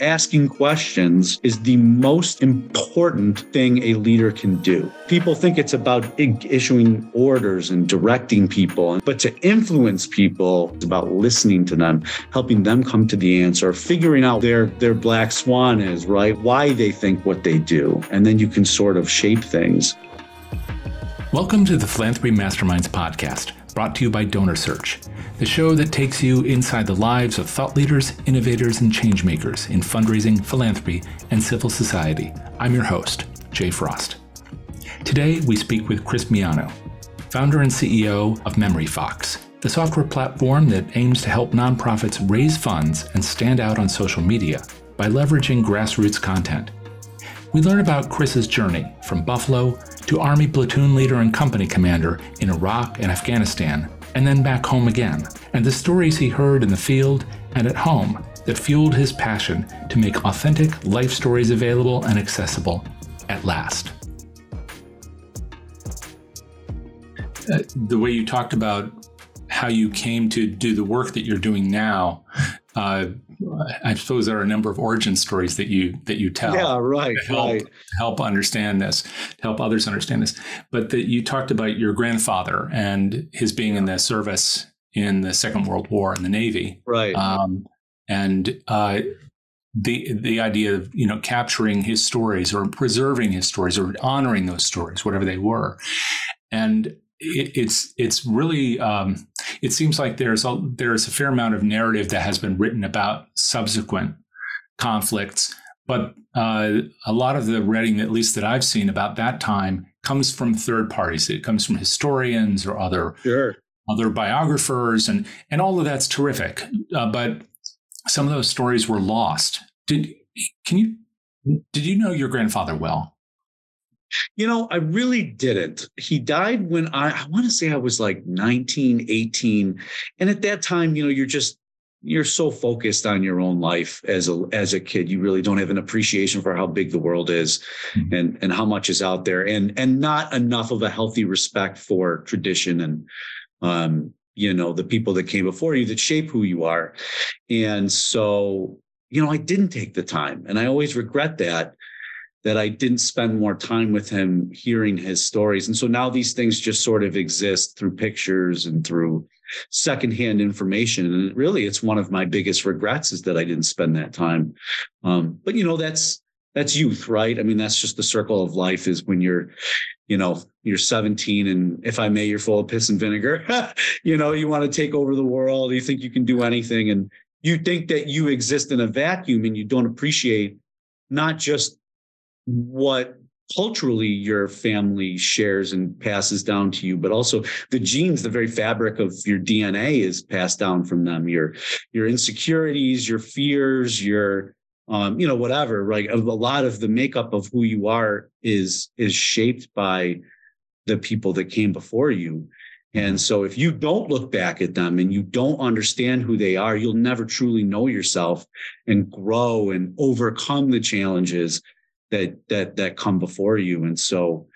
asking questions is the most important thing a leader can do. People think it's about issuing orders and directing people, but to influence people, it's about listening to them, helping them come to the answer, figuring out their their black swan is, right? Why they think what they do. And then you can sort of shape things. Welcome to the Philanthropy Masterminds podcast, brought to you by DonorSearch the show that takes you inside the lives of thought leaders, innovators, and changemakers in fundraising, philanthropy, and civil society. I'm your host, Jay Frost. Today, we speak with Chris Miano, founder and CEO of MemoryFox, the software platform that aims to help nonprofits raise funds and stand out on social media by leveraging grassroots content. We learn about Chris's journey from Buffalo to Army platoon leader and company commander in Iraq and Afghanistan and then back home again, and the stories he heard in the field and at home that fueled his passion to make authentic life stories available and accessible at last. Uh, the way you talked about how you came to do the work that you're doing now, uh, I suppose there are a number of origin stories that you that you tell. Yeah, right, to help, right. help understand this, to help others understand this. But that you talked about your grandfather and his being in the service in the Second World War in the Navy, right? Um, and uh, the the idea of you know capturing his stories or preserving his stories or honoring those stories, whatever they were, and it, it's it's really um, it seems like there's a there's a fair amount of narrative that has been written about subsequent conflicts, but uh, a lot of the writing, at least that I've seen about that time, comes from third parties. It comes from historians or other sure. other biographers, and and all of that's terrific. Uh, but some of those stories were lost. Did can you did you know your grandfather well? You know, I really didn't. He died when I, I want to say I was like 19, 18. And at that time, you know, you're just, you're so focused on your own life as a as a kid you really don't have an appreciation for how big the world is mm-hmm. and and how much is out there and and not enough of a healthy respect for tradition and um you know the people that came before you that shape who you are and so you know i didn't take the time and i always regret that that I didn't spend more time with him hearing his stories. And so now these things just sort of exist through pictures and through secondhand information. And really, it's one of my biggest regrets is that I didn't spend that time. Um, but you know, that's that's youth, right? I mean, that's just the circle of life is when you're, you know, you're 17 and if I may, you're full of piss and vinegar. you know, you want to take over the world, you think you can do anything, and you think that you exist in a vacuum and you don't appreciate not just what culturally your family shares and passes down to you but also the genes the very fabric of your dna is passed down from them. Your your insecurities your fears your um you know whatever right? A lot of the makeup of who you are is is shaped by the people that came before you. And so if you don't look back at them and you don't understand who they are you'll never truly know yourself and grow and overcome the challenges that that that come before you. And so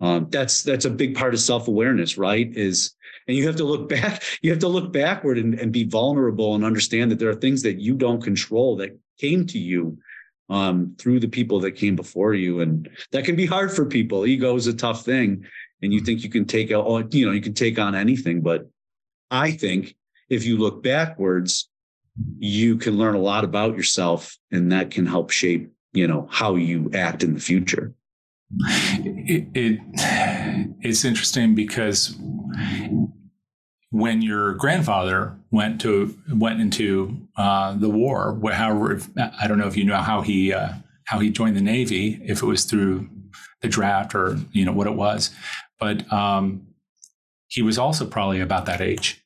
um, that's that's a big part of self-awareness right? Is and you have to look back you have to look backward and, and be vulnerable and understand that there are things that you don't control that came to you um, through the people that came before you. And that can be hard for people. Ego is a tough thing. And you think you can take out you know you can take on anything. But i think if you look backwards you can learn a lot about yourself and that can help shape you know how you act in the future it, it it's interesting because when your grandfather went to went into uh, the war, however, I don't know if you know how he uh, how he joined the Navy, if it was through the draft or you know what it was, but um, he was also probably about that age.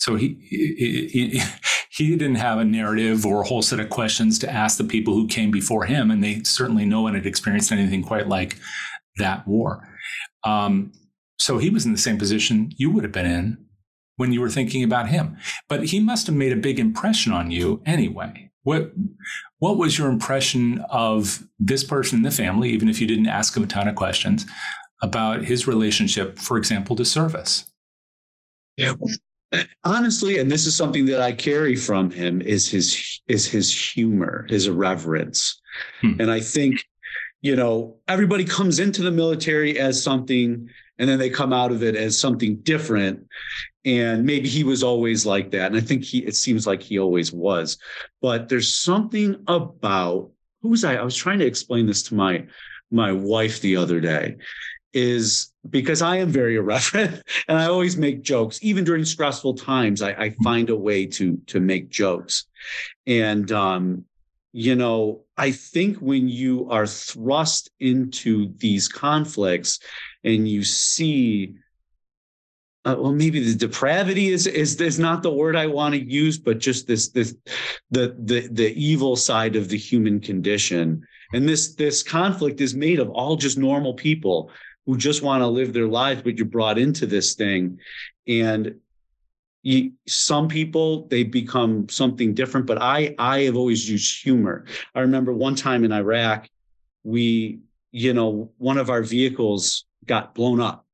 So he, he, he, didn't have a narrative or a whole set of questions to ask the people who came before him, and they certainly no one had experienced anything quite like that war. Um, so he was in the same position you would have been in when you were thinking about him. But he must have made a big impression on you anyway. What what was your impression of this person in the family, even if you didn't ask him a ton of questions, about his relationship, for example, to service? Yeah. Honestly, and this is something that I carry from him is his is his humor, his irreverence. Hmm. And I think, you know, everybody comes into the military as something and then they come out of it as something different. And maybe he was always like that. And I think he it seems like he always was. But there's something about who was I? I was trying to explain this to my my wife the other day is because I am very irreverent and I always make jokes. Even during stressful times, I, I find a way to to make jokes. And um, you know, I think when you are thrust into these conflicts and you see uh, well maybe the depravity is, is is not the word i want to use but just this this the the the evil side of the human condition and this this conflict is made of all just normal people who just want to live their lives, but you're brought into this thing. And you, some people they become something different, but I I have always used humor. I remember one time in Iraq, we you know one of our vehicles got blown up,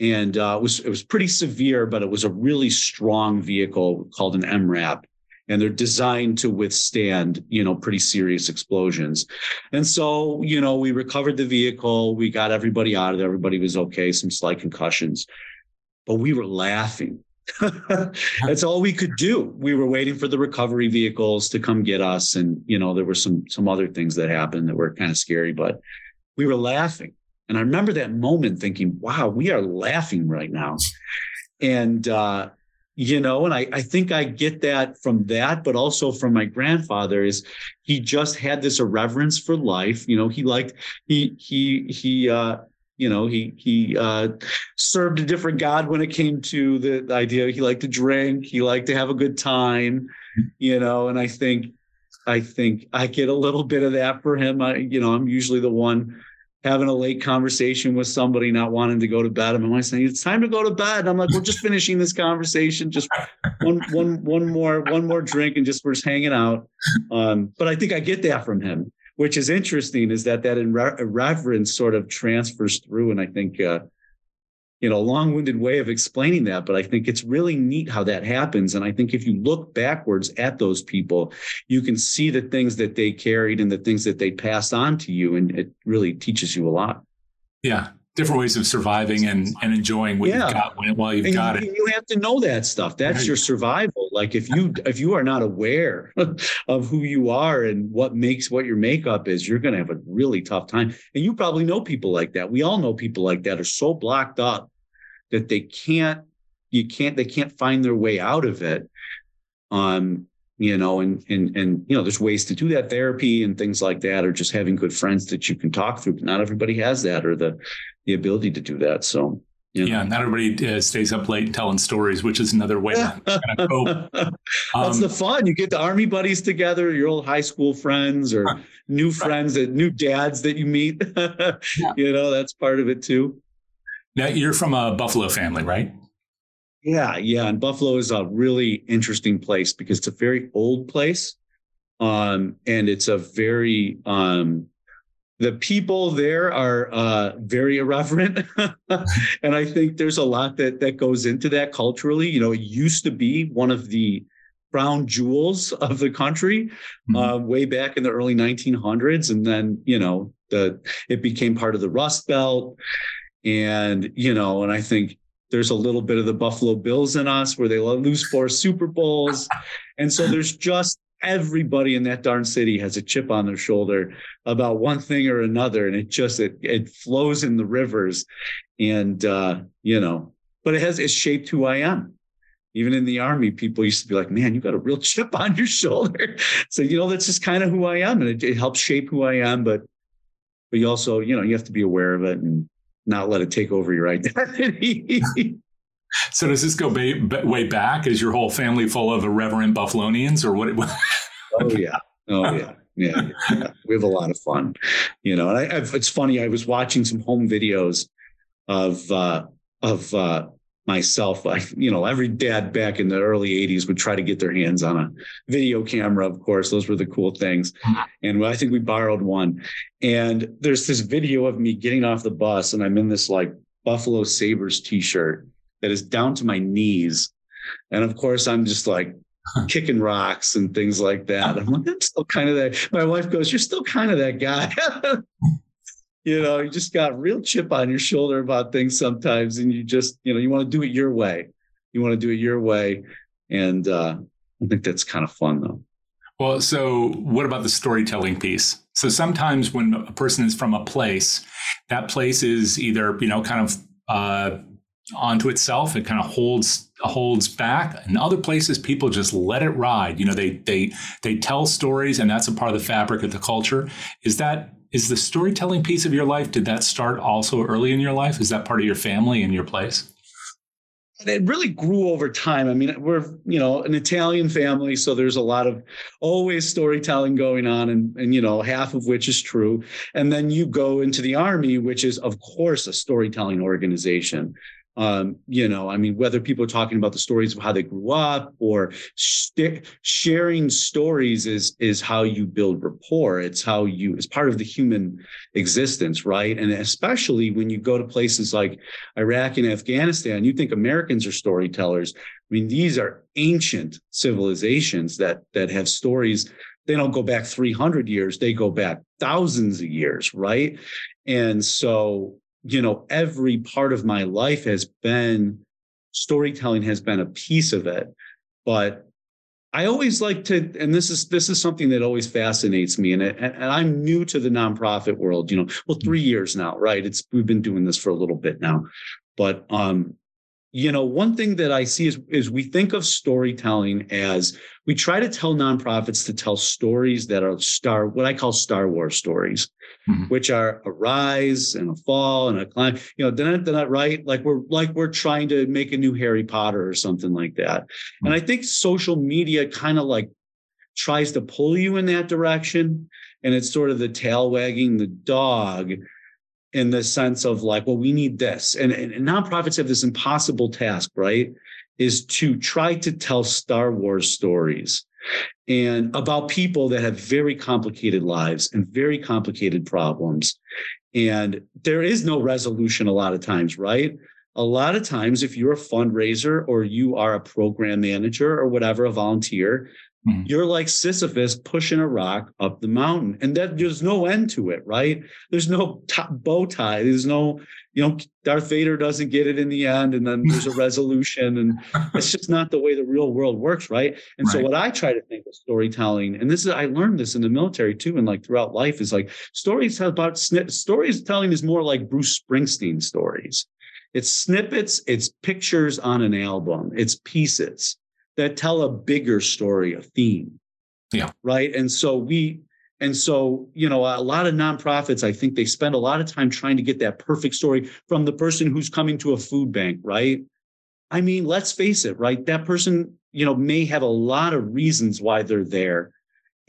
and uh, it was it was pretty severe, but it was a really strong vehicle called an MRAP, and they're designed to withstand you know pretty serious explosions. And so you know we recovered the vehicle we got everybody out of there everybody was okay some slight concussions but we were laughing. That's all we could do. We were waiting for the recovery vehicles to come get us and you know there were some some other things that happened that were kind of scary but we were laughing. And i remember that moment thinking wow we are laughing right now. And uh you know and I, I think i get that from that but also from my grandfather is he just had this irreverence for life you know he liked he he he uh you know he he uh served a different god when it came to the, the idea he liked to drink he liked to have a good time you know and i think i think i get a little bit of that for him. I you know i'm usually the one having a late conversation with somebody not wanting to go to bed. I'm saying it's time to go to bed. And I'm like, we're just finishing this conversation, just one one one more one more drink, and just we're just hanging out. Um, but I think I get that from him, which is interesting. Is that that irreverence sort of transfers through, and I think. Uh, you know, long-winded way of explaining that, but I think it's really neat how that happens. And I think if you look backwards at those people, you can see the things that they carried and the things that they passed on to you, and it really teaches you a lot. Yeah, different ways of surviving and, and enjoying what yeah. you've got while you've and got you, it. You have to know that stuff. That's right. your survival. Like if you if you are not aware of who you are and what makes what your makeup is, you're going to have a really tough time. And you probably know people like that. We all know people like that are so blocked up that they can't you can't they can't find their way out of it um you know and and and you know there's ways to do that therapy and things like that or just having good friends that you can talk through but not everybody has that or the the ability to do that so you know. Yeah, not everybody uh, stays up late telling stories, which is another way to kind of cope. That's um, the fun. You get the army buddies together, your old high school friends, or new friends that new dads that you meet. yeah. You know, that's part of it too. Now you're from a Buffalo family, right? Yeah, yeah. And Buffalo is a really interesting place because it's a very old place. Um, and it's a very um the people there are uh very irreverent. and I think there's a lot that that goes into that culturally. You know, it used to be one of the crown jewels of the country mm-hmm. uh, way back in the early 1900s and then you know the it became part of the rust belt and, you know, and I think there's a little bit of the Buffalo Bills in us where they lose four Super Bowls. And so there's just everybody in that darn city has a chip on their shoulder about one thing or another. And it just, it, it flows in the rivers. And, uh, you know, but it has, it's shaped who I am. Even in the army, people used to be like, man, you got a real chip on your shoulder. so, you know, that's just kind of who I am. And it, it helps shape who I am. But, but you also, you know, you have to be aware of it and, not let it take over your identity. so does this go ba- way back? Is your whole family full of irreverent Buffalonians or what? oh yeah. Oh yeah. yeah. yeah. We have a lot of fun, you know, and I, I've, it's funny. I was watching some home videos of, uh, of, uh, myself, I, you know, every dad back in the early 80s would try to get their hands on a video camera, of course. Those were the cool things. Mm-hmm. And I think we borrowed one. And there's this video of me getting off the bus, and I'm in this like Buffalo Sabres t shirt that is down to my knees. And of course, I'm just like kicking rocks and things like that. I'm like, I'm still kind of that. My wife goes, You're still kind of that guy. you know, you just got real chip on your shoulder about things sometimes. And you just, you know, you want to do it your way. You want to do it your way. And uh, I think that's kind of fun though. Well, so what about the storytelling piece? So sometimes when a person is from a place, that place is either, you know, kind of uh, onto itself. It kind of holds holds back. In other places, people just let it ride. You know, they they they tell stories, and that's a part of the fabric of the culture. Is that is the storytelling piece of your life? Did that start also early in your life? Is that part of your family and your place? it really grew over time. I mean, we're, you know, an Italian family, so there's a lot of always storytelling going on and and you know, half of which is true. And then you go into the army, which is of course a storytelling organization um, you know, I mean, whether people are talking about the stories of how they grew up or st- sharing stories is is how you build rapport. It's how you it's part of the human existence, right? And especially when you go to places like Iraq and Afghanistan, you think Americans are storytellers. I mean, these are ancient civilizations that that have stories. They don't go back 300 years; they go back thousands of years, right? And so you know, every part of my life has been storytelling has been a piece of it. But I always like to, and this is this is something that always fascinates me. And, it, and I'm new to the nonprofit world, you know, well, three years now, right? It's we've been doing this for a little bit now. But um, you know, one thing that I see is, is we think of storytelling as we try to tell nonprofits to tell stories that are star, what I call Star Wars stories, mm-hmm. which are a rise and a fall and a climb. You know, they're not, they're not right. Like we're like we're trying to make a new Harry Potter or something like that. Mm-hmm. And I think social media kind of like tries to pull you in that direction. And it's sort of the tail wagging the dog in the sense of like, well, we need this. And, and, and nonprofits have this impossible task, right? Is to try to tell Star Wars stories and about people that have very complicated lives and very complicated problems. And there is no resolution a lot of times, right? A lot of times, if you're a fundraiser or you are a program manager or whatever, a volunteer, Mm-hmm. You're like Sisyphus pushing a rock up the mountain, and that there's no end to it, right? There's no t- bow tie. There's no, you know, Darth Vader doesn't get it in the end, and then there's a resolution, and it's just not the way the real world works, right? And right. so, what I try to think of storytelling, and this is I learned this in the military too, and like throughout life, is like stories about storytelling is more like Bruce Springsteen stories. It's snippets, it's pictures on an album, it's pieces that tell a bigger story, a theme. Yeah. Right. And so we, and so, you know, a lot of nonprofits, I think they spend a lot of time trying to get that perfect story from the person who's coming to a food bank, right? I mean, let's face it, right? That person, you know, may have a lot of reasons why they're there.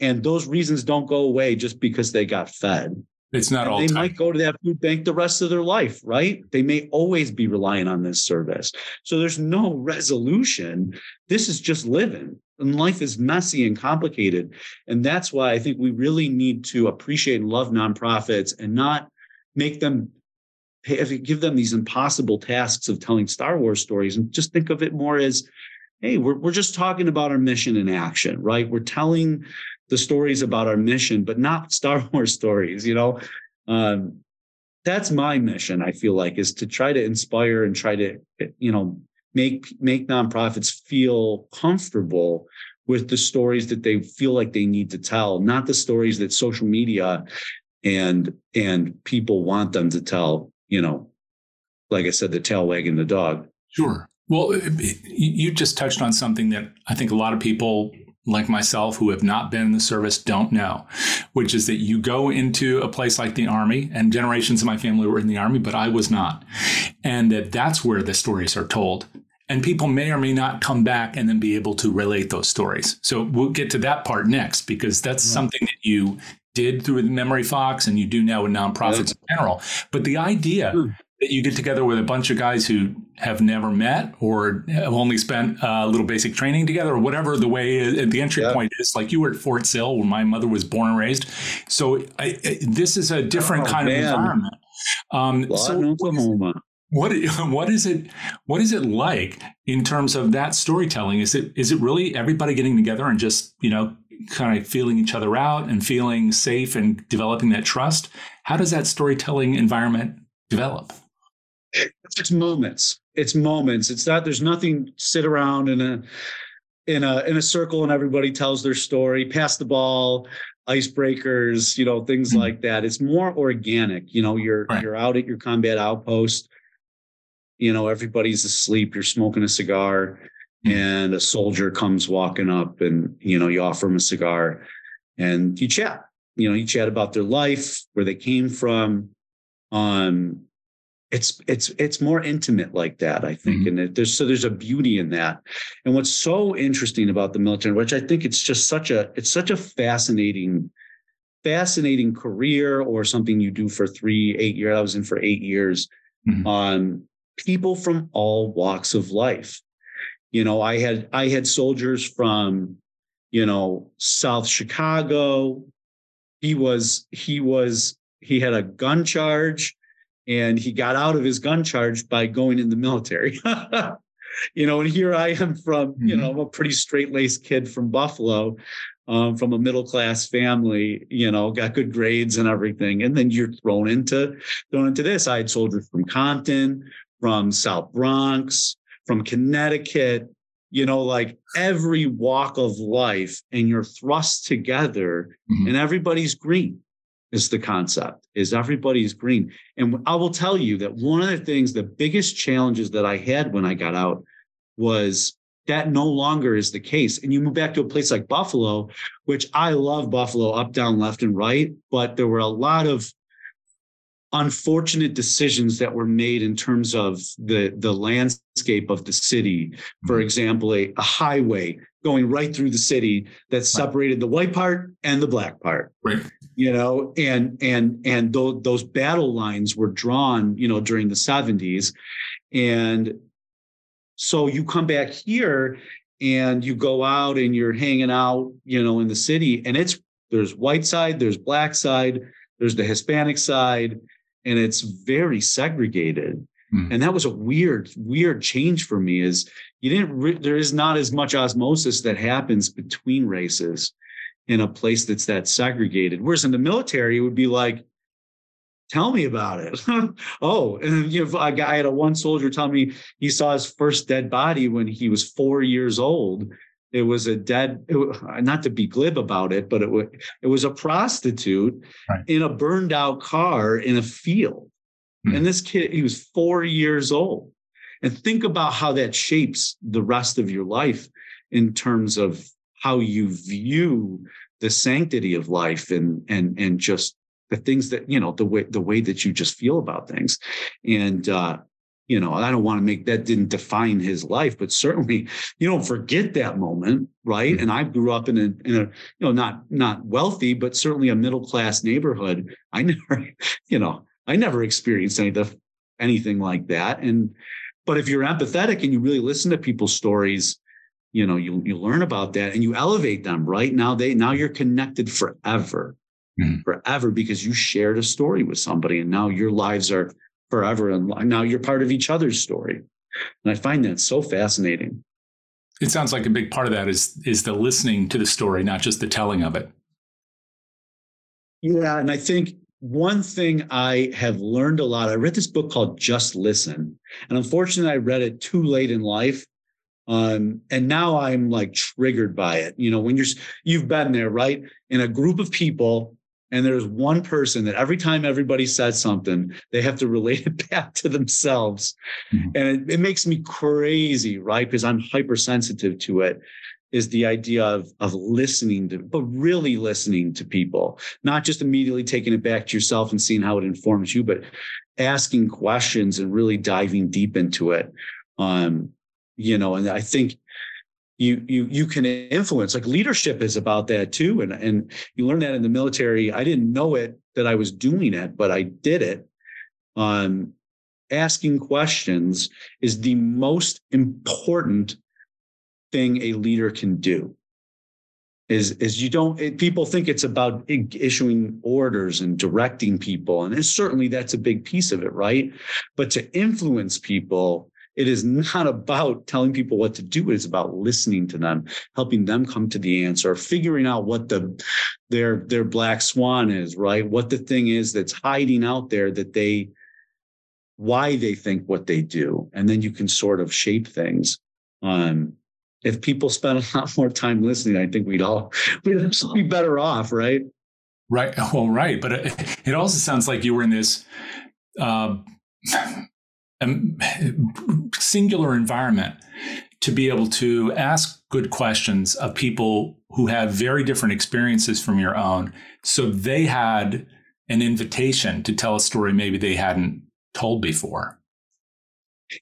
And those reasons don't go away just because they got fed. It's not and all. They time. might go to that food bank the rest of their life, right? They may always be relying on this service. So there's no resolution. This is just living. And life is messy and complicated. And that's why I think we really need to appreciate and love nonprofits and not make them give them these impossible tasks of telling Star Wars stories and just think of it more as, hey, we're, we're just talking about our mission in action, right? We're telling the stories about our mission, but not Star Wars stories, you know. Um, that's my mission, I feel like, is to try to inspire and try to, you know, make make nonprofits feel comfortable with the stories that they feel like they need to tell, not the stories that social media and and people want them to tell, you know, like I said, the tail wagging the dog. Sure. Well, you just touched on something that I think a lot of people like myself who have not been in the service don't know, which is that you go into a place like the army and generations of my family were in the army, but I was not. And that that's where the stories are told. And people may or may not come back and then be able to relate those stories. So we'll get to that part next because that's yeah. something that you did through the MemoryFox and you do now with nonprofits yeah. in general. But the idea that you get together with a bunch of guys who have never met or have only spent a little basic training together or whatever the way the entry yeah. point is like you were at fort sill where my mother was born and raised so I, I, this is a different oh, kind man. of environment um, so Oklahoma. what what is it what is it like in terms of that storytelling is it is it really everybody getting together and just you know kind of feeling each other out and feeling safe and developing that trust how does that storytelling environment develop it's moments it's moments it's not there's nothing sit around in a in a in a circle and everybody tells their story pass the ball icebreakers you know things mm-hmm. like that it's more organic you know you're right. you're out at your combat outpost you know, everybody's asleep, you're smoking a cigar, hmm. and a soldier comes walking up and, you know, you offer him a cigar and you chat. You know, you chat about their life, where they came from. Um, it's it's it's more intimate like that, I think. Mm-hmm. And there's so there's a beauty in that. And what's so interesting about the military, which I think it's just such a it's such a fascinating fascinating career or something you do for three, eight years. I was in for eight years. Mm-hmm. Um, people from all walks of life. You know, I had I had soldiers from, you know, South Chicago. He was he was he had a gun charge and he got out of his gun charge by going in the military. you know, and here I am from, you know, mm-hmm. I'm a pretty straight-laced kid from Buffalo, um, from a middle-class family, you know, got good grades and everything. And then you're thrown into thrown into this. I had soldiers from Compton, from South Bronx, from Connecticut, you know, like every walk of life, and you're thrust together, mm-hmm. and everybody's green is the concept is everybody's green. And i will tell you that one of the things the biggest challenges that i had when i got out was that no longer is the case. And you move back to a place like buffalo which i love buffalo up down left and right but there were a lot of unfortunate decisions that were made in terms of the the landscape of the city. For mm-hmm. example a, a highway going right through the city that separated the white part and the black part. Right. You know and and and th- those battle lines were drawn you know during the 70s and so you come back here and you go out and you're hanging out you know in the city and it's there's white side there's black side there's the hispanic side and it's very segregated. Mm. And that was a weird, weird change for me. Is you didn't re- there is not as much osmosis that happens between races in a place that's that segregated. Whereas in the military, it would be like, tell me about it. oh, and you know, a guy had a one soldier tell me he saw his first dead body when he was four years old it was a dead, it, not to be glib about it, but it was, it was a prostitute right. in a burned out car in a field. Mm-hmm. And this kid, he was four years old. And think about how that shapes the rest of your life in terms of how you view the sanctity of life and and and just the things that you know the way the way that you just feel about things and uh you know, I don't want to make that didn't define his life, but certainly you don't forget that moment, right? Mm-hmm. And I grew up in a, in a, you know, not not wealthy, but certainly a middle class neighborhood. I never, you know, I never experienced any the, anything like that. And but if you're empathetic and you really listen to people's stories, you know, you you learn about that and you elevate them. Right now, they now you're connected forever, mm-hmm. forever because you shared a story with somebody, and now your lives are forever. And now you're part of each other's story. And I find that so fascinating. It sounds like a big part of that is is the listening to the story, not just the telling of it. Yeah, and I think one thing I have learned a lot. I read this book called Just Listen, and unfortunately, I read it too late in life. Um, and now I'm like triggered by it. You know, when you're you've been there, right? In a group of people, and there's one person that every time everybody says something, they have to relate it back to themselves. Mm-hmm. And it, it, makes me crazy, right? Because I'm hypersensitive to it. Is the idea of, of listening to, but really listening to people, not just immediately taking it back to yourself and seeing how it informs you, but asking questions and really diving deep into it. Um, you know, and I think you you you can influence like leadership is about that too. And and you learn that in the military. I didn't know it that i was doing it but i did it. Um asking questions is the most important thing a leader can do is is you don't it, people think it's about issuing orders and directing people and certainly that's a big piece of it right? But to influence people it is not about telling people what to do it's about listening to them helping them come to the answer figuring out what the their their black swan is right? What the thing is that's hiding out there that they why they think what they do and then you can sort of shape things um if people spent a lot more time listening, I think we'd all we'd be better off, right? Right. Well, right. But it, it also sounds like you were in this uh, singular environment to be able to ask good questions of people who have very different experiences from your own. So they had an invitation to tell a story maybe they hadn't told before.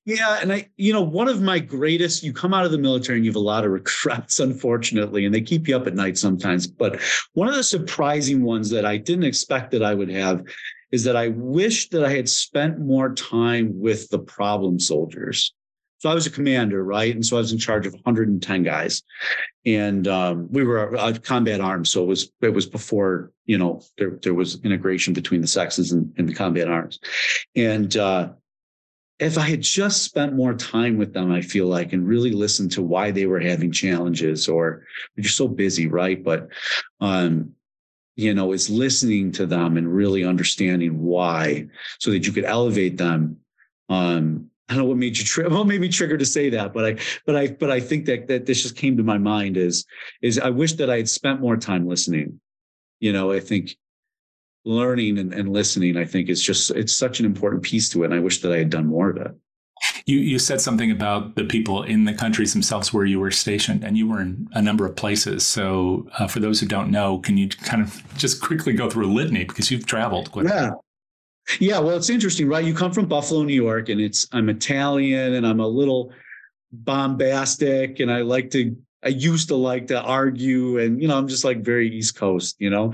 Yeah, and I, you know, one of my greatest, you come out of the military and you have a lot of regrets, unfortunately, and they keep you up at night sometimes. But one of the surprising ones that I didn't expect that I would have is that I wish that I had spent more time with the problem soldiers. So I was a commander, right? And so I was in charge of 110 guys, and um, we were a combat arms. So it was it was before you know there there was integration between the sexes and, in the combat arms, and uh, if I had just spent more time with them, I feel like, and really listened to why they were having challenges or you're so busy, right? But, um, you know, is listening to them and really understanding why so that you could elevate them. Um, I don't know what made you tri- what made me trigger to say that, but I, but I, but I think that that this just came to my mind is, is I wish that I had spent more time listening. You know, I think learning and, and listening, I think is just it's such an important piece to it. And I wish that I had done more of it. You you said something about the people in the countries themselves where you were stationed, and you were in a number of places. So, uh, for those who don't know, can you kind of just quickly go through a litany because you've traveled? Quite yeah, yeah. Well, it's interesting, right? You come from Buffalo, New York, and it's I'm Italian, and I'm a little bombastic, and I like to I used to like to argue and, you know, I'm just like very East Coast, you know,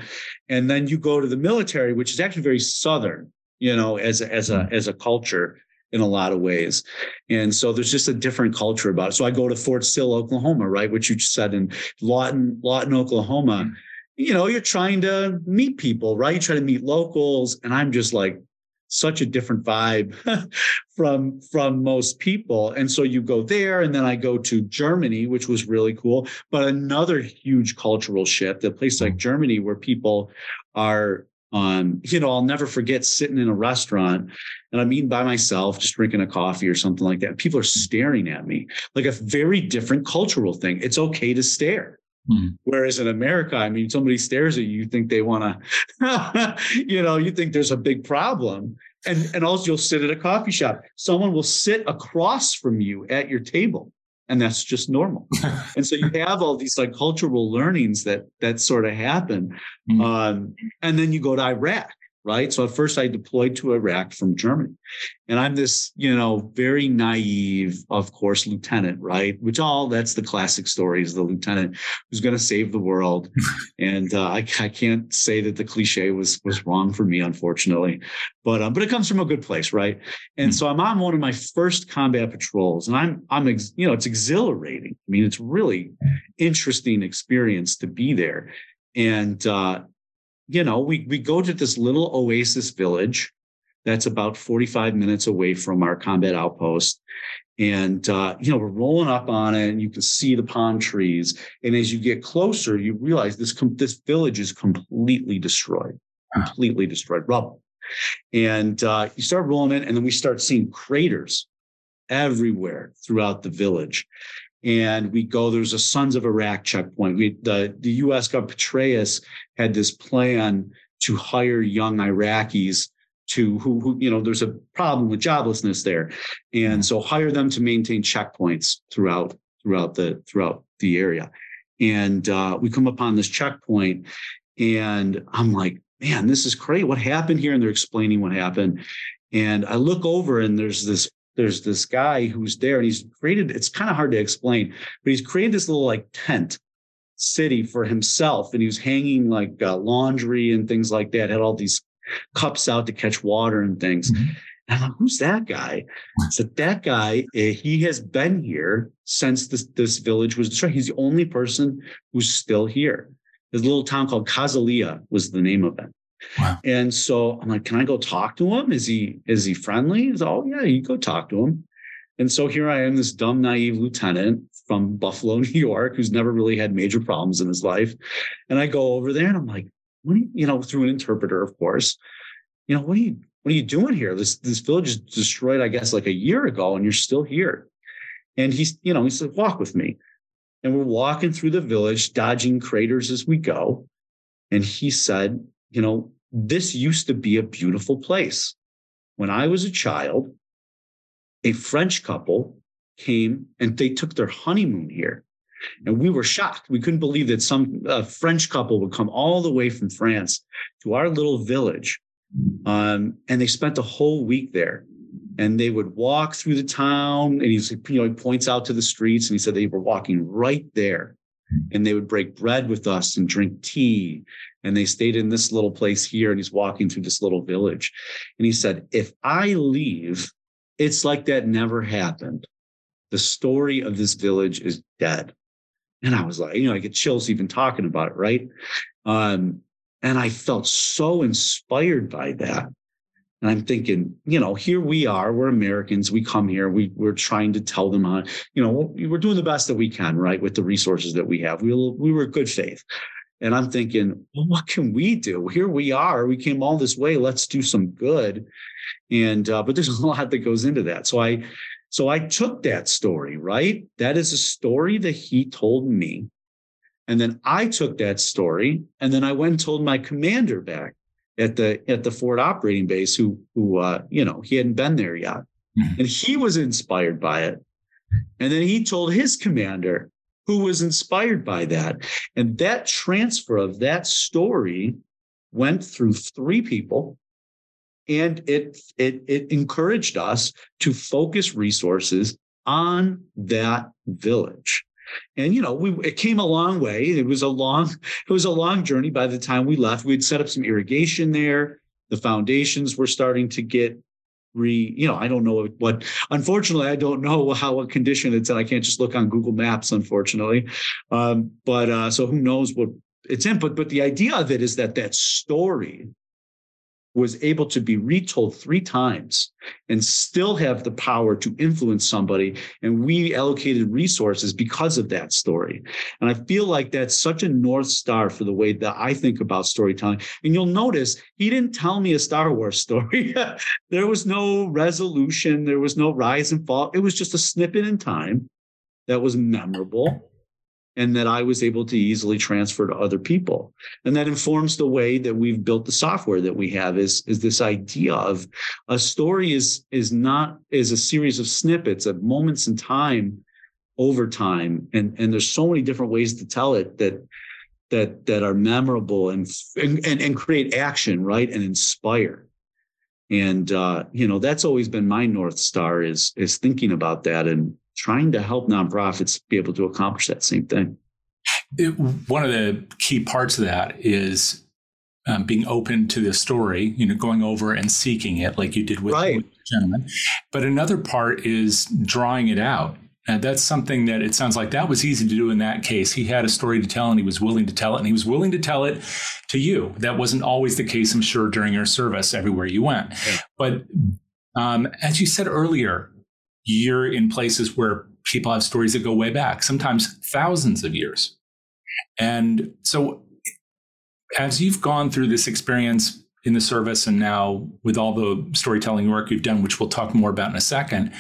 and then you go to the military, which is actually very Southern, you know, as a, as a, mm-hmm. as a culture in a lot of ways. And so there's just a different culture about it. So I go to Fort Sill, Oklahoma, right? Which you said in Lawton, Lawton, Oklahoma, mm-hmm. you know, you're trying to meet people, right? You try to meet locals. And I'm just like, such a different vibe from from most people and so you go there and then i go to germany which was really cool but another huge cultural shift a place like germany where people are um, you know, I'll never forget sitting in a restaurant and I'm eating by myself, just drinking a coffee or something like that. People are staring at me like a very different cultural thing. It's okay to stare. Mm-hmm. Whereas in America, I mean, somebody stares at you, you think they want to, you know, you think there's a big problem. And, and also you'll sit at a coffee shop. Someone will sit across from you at your table. And that's just normal. and so you have all these like cultural learnings that that sort of happen. Mm-hmm. Um, and then you go to Iraq right? So at first I deployed to Iraq from Germany. And I'm this, you know, very naive, of course, lieutenant, right? Which all that's the classic story is the lieutenant who's going to save the world. and uh, I, I, can't say that the cliche was was wrong for me, unfortunately, but um, but it comes from a good place, right? And so I'm on one of my first combat patrols, and I'm I'm ex, you know it's exhilarating. I mean, it's really interesting experience to be there. And uh, you know, we we go to this little oasis village that's about 45 minutes away from our combat outpost. And uh, you know, we're rolling up on it, and you can see the palm trees. And as you get closer, you realize this com- this village is completely destroyed, completely destroyed, rubble. And uh, you start rolling in, and then we start seeing craters everywhere throughout the village and we go. There's a Sons of Iraq checkpoint. We, the the U.S. government Petraeus had this plan to hire young Iraqis to who, who you know there's a problem with joblessness there, and so hire them to maintain checkpoints throughout throughout the throughout the area. And uh, we come upon this checkpoint, and I'm like, man, this is great. What happened here? And they're explaining what happened. And I look over, and there's this there's this guy who's there and he's created it's kind of hard to explain but he's created this little like tent city for himself and he was hanging like uh, laundry and things like that had all these cups out to catch water and things mm-hmm. I'm like, who's that guy? So that guy, eh, he has been here since this, this village was destroyed. He's the only person who's still here. This little town called Kazalia was the name of it. And so I'm like, can I go talk to him? Is he is he friendly? He's oh yeah, you go talk to him. And so here I am, this dumb, naive lieutenant from Buffalo, New York, who's never really had major problems in his life. And I go over there and I'm like, what you, you know, through an interpreter, of course, you know, what are you what are you doing here? This this village is destroyed, I guess, like a year ago, and you're still here. And he's, you know, he said, walk with me. And we're walking through the village, dodging craters as we go. And he said, you know, this used to be a beautiful place. When I was a child, a French couple came and they took their honeymoon here. And we were shocked. We couldn't believe that some uh, French couple would come all the way from France to our little village um, and they spent a whole week there. And they would walk through the town, and he's, you know, he points out to the streets, and he said they were walking right there. And they would break bread with us and drink tea. And they stayed in this little place here, and he's walking through this little village. And he said, If I leave, it's like that never happened. The story of this village is dead. And I was like, you know, I get chills even talking about it, right? Um, and I felt so inspired by that. And I'm thinking, you know, here we are, we're Americans, we come here, we, we're trying to tell them on, you know, we're doing the best that we can, right, with the resources that we have. We, we were good faith. And I'm thinking, well, what can we do? Here we are. We came all this way. Let's do some good. And uh, but there's a lot that goes into that. So I so I took that story, right? That is a story that he told me. And then I took that story and then I went and told my commander back at the at the forward operating base who who uh, you know he hadn't been there yet. Mm-hmm. And he was inspired by it. And then he told his commander who was inspired by that. And that transfer of that story went through three people and it it it encouraged us to focus resources on that village and you know, we it came a long way. It was a long, it was a long journey. By the time we left, we'd set up some irrigation there. The foundations were starting to get re, you know, I don't know what unfortunately, I don't know how a condition it's in. I can't just look on Google Maps, unfortunately. Um, but uh, so who knows what it's in. But but the idea of it is that that story was able to be retold three times and still have the power to influence somebody. And we allocated resources because of that story. And I feel like that's such a North Star for the way that I think about storytelling. And you'll notice he didn't tell me a Star Wars story. there was no resolution, there was no rise and fall. It was just a snippet in time that was memorable and that I was able to easily transfer to other people. And that informs the way that we've built the software that we have is, is this idea of a story is, is not is a series of snippets of moments in time over time. And, and there's so many different ways to tell it that that that are memorable and and, and create action, right? And inspire. And uh, you know, that's always been my North Star is is thinking about that and trying to help nonprofits be able to accomplish that same thing. It, one of the key parts of that is um, being open to the story, you know, going over and seeking it like you did with, right. with the gentleman. But another part is drawing it out. And that's something that it sounds like that was easy to do in that case. He had a story to tell and he was willing to tell it and he was willing to tell it to you. That wasn't always the case, I'm sure, during your service everywhere you went. But um, as you said earlier, you're in places where people have stories that go way back, sometimes thousands of years. And so, as you've gone through this experience in the service and now with all the storytelling work you've done, which we'll talk more about in a second,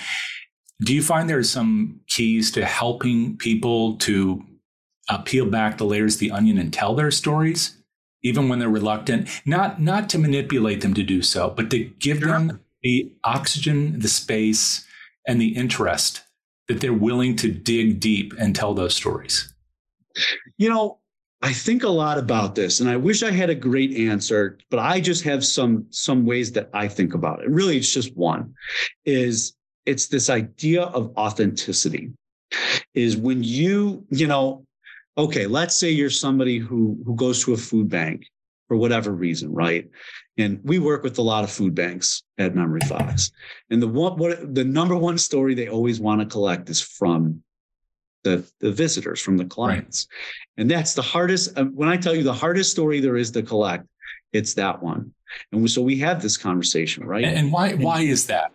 do you find there's some keys to helping people to uh, peel back the layers of the onion and tell their stories, even when they're reluctant? Not not to manipulate them to do so, but to give sure. them the oxygen, the space, and the interest that they're willing to dig deep and tell those stories? You know, I think a lot about this and I wish I had a great answer, but I just have some some ways that I think about it. Really it's just one is it's this idea of authenticity. Is when you, you know, okay, let's say you're somebody who who goes to a food bank for whatever reason, right? And we work with a lot of food banks at MemoryFox. And the one what the number one story they always want to collect is from the, the visitors, from the clients. Right. And that's the hardest. Uh, when I tell you the hardest story there is to collect, it's that one. And so we have this conversation, right? And why why is that?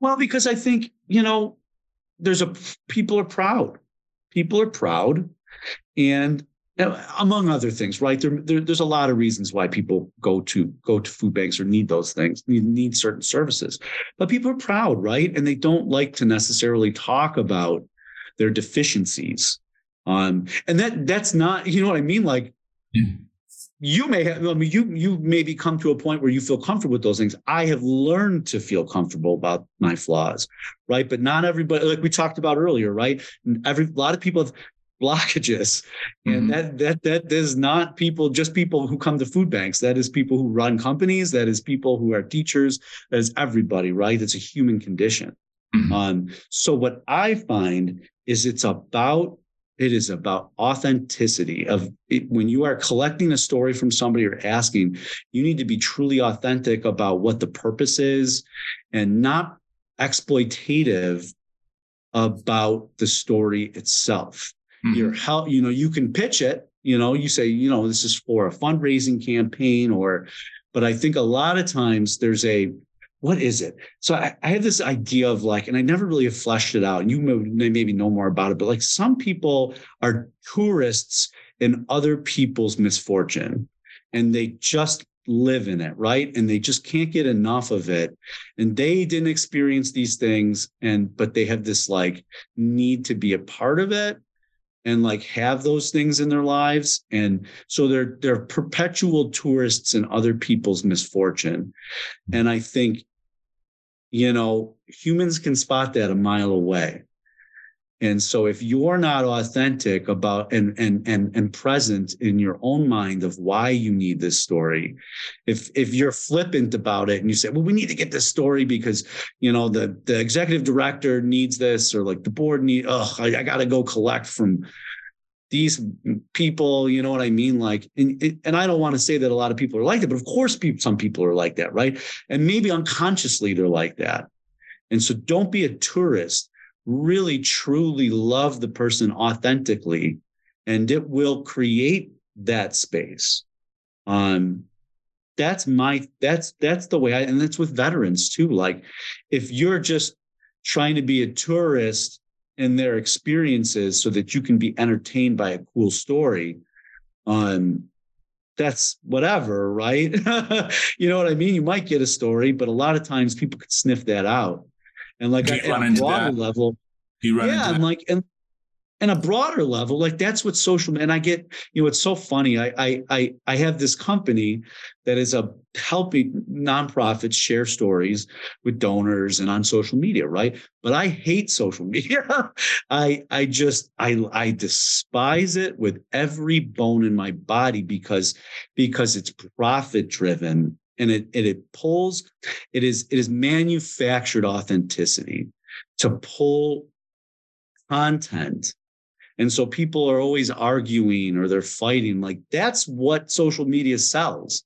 Well, because I think, you know, there's a people are proud. People are proud. And among other things, right? There, there, there's a lot of reasons why people go to go to food banks or need those things, need, need certain services. But people are proud, right? And they don't like to necessarily talk about their deficiencies. Um, and that that's not, you know what I mean? Like mm you may have i mean you you maybe come to a point where you feel comfortable with those things i have learned to feel comfortable about my flaws right but not everybody like we talked about earlier right every a lot of people have blockages and mm-hmm. that that that is not people just people who come to food banks that is people who run companies that is people who are teachers that is everybody right it's a human condition mm-hmm. um so what i find is it's about it is about authenticity of it, when you are collecting a story from somebody or asking, you need to be truly authentic about what the purpose is and not exploitative about the story itself. Mm-hmm. You're how, you know, you can pitch it, you know, you say, you know, this is for a fundraising campaign or, but I think a lot of times there's a, what is it? So I, I have this idea of like, and I never really have fleshed it out. And you may, maybe know more about it, but like some people are tourists in other people's misfortune and they just live in it, right? And they just can't get enough of it. And they didn't experience these things. And, but they have this like need to be a part of it and like have those things in their lives and so they're they're perpetual tourists in other people's misfortune and i think you know, humans can spot that a mile away. And so if you're not authentic about and and and and present in your own mind of why you need this story, if if you're flippant about it and you say, well, we need to get this story because you know the the executive director needs this or like the board need, oh, I, I gotta go collect from these people, you know what I mean? Like, and, and I don't want to say that a lot of people are like that, but of course, people, some people are like that, right? And maybe unconsciously they're like that. And so don't be a tourist. Really, truly love the person authentically, and it will create that space. Um, that's my that's that's the way I and that's with veterans too. Like, if you're just trying to be a tourist in their experiences so that you can be entertained by a cool story um that's whatever right you know what i mean you might get a story but a lot of times people could sniff that out and like at a broader level yeah and like and and a broader level like that's what social and i get you know it's so funny i i i, I have this company that is a helping nonprofits share stories with donors and on social media right? But i hate social media. I i just i i despise it with every bone in my body because because it's profit driven and it, it pulls it is it is manufactured authenticity to pull content and so people are always arguing or they're fighting. Like that's what social media sells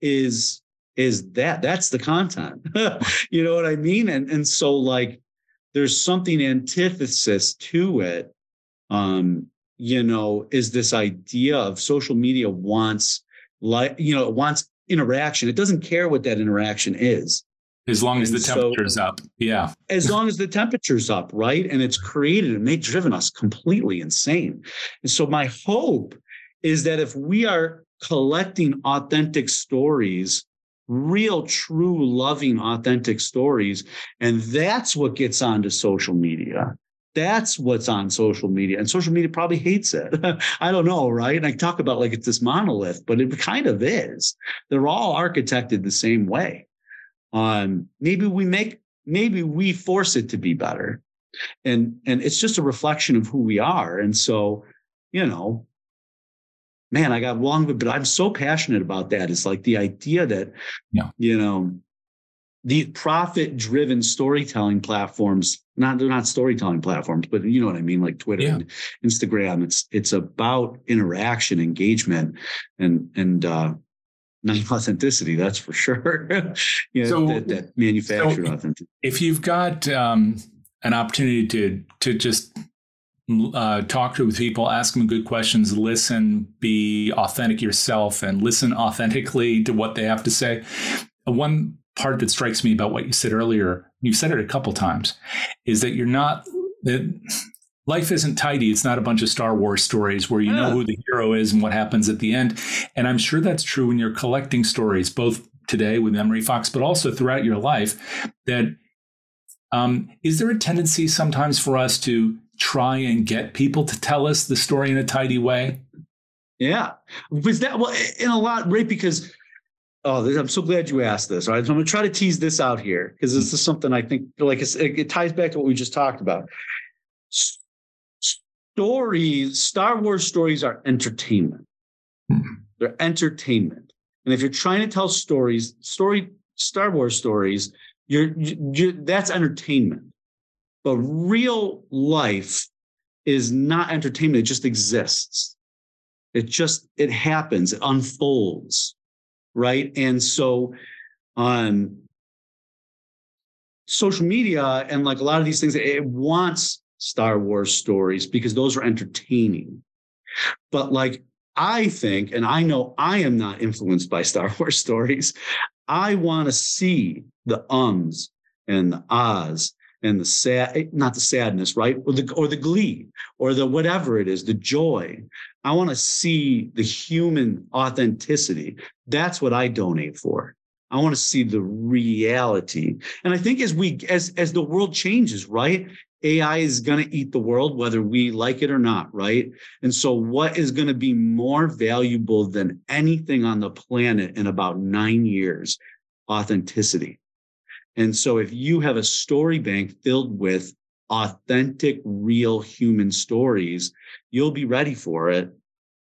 is is that that's the content. you know what I mean? And and so like there's something antithesis to it. Um, you know, is this idea of social media wants like, you know, it wants interaction. It doesn't care what that interaction is. As long as and the temperature's so, up. Yeah. As long as the temperature's up, right? And it's created and they've driven us completely insane. And so my hope is that if we are collecting authentic stories, real, true, loving, authentic stories, and that's what gets onto social media. That's what's on social media. And social media probably hates it. I don't know, right? And I talk about like it's this monolith, but it kind of is. They're all architected the same way on maybe we make maybe we force it to be better and and it's just a reflection of who we are and so you know man i got long but i'm so passionate about that it's like the idea that yeah. you know the profit driven storytelling platforms not they're not storytelling platforms but you know what i mean like twitter yeah. and instagram it's it's about interaction engagement and and uh not authenticity, that's for sure. you know, so, that, that manufactured so authenticity. If you've got um, an opportunity to to just uh, talk to people, ask them good questions, listen, be authentic yourself, and listen authentically to what they have to say. One part that strikes me about what you said earlier, you said it a couple times, is that you're not that life isn't tidy. It's not a bunch of Star Wars stories where you yeah. know who the hero is and what happens at the end. And I'm sure that's true when you're collecting stories, both today with MemoryFox, but also throughout your life. That um, is there a tendency sometimes for us to try and get people to tell us the story in a tidy way? Yeah, was that well in a lot, right? Because oh, I'm so glad you asked this. All right, so I'm gonna try to tease this out here because this is something I think like it ties back to what we just talked about. Stories, Star Wars stories are entertainment. Mm-hmm. They're entertainment, and if you're trying to tell stories, story Star Wars stories, you're, you're that's entertainment. But real life is not entertainment, it just exists. It just it happens, it unfolds, right? And so on social media and like a lot of these things, it wants Star Wars stories because those are entertaining. But like I think, and I know I am not influenced by Star Wars stories. I want to see the ums and the ahs and the sad, eh, not the sadness, right? Or the or the glee or the whatever it is, the joy. I want to see the human authenticity. That's what I donate for. I want to see the reality. And I think as we as as the world changes, right? AI is going to eat the world, whether we like it or not, right? And so, what is going to be more valuable than anything on the planet in about nine years? Authenticity. And so if you have a story bank filled with authentic, real human stories, you'll be ready for it.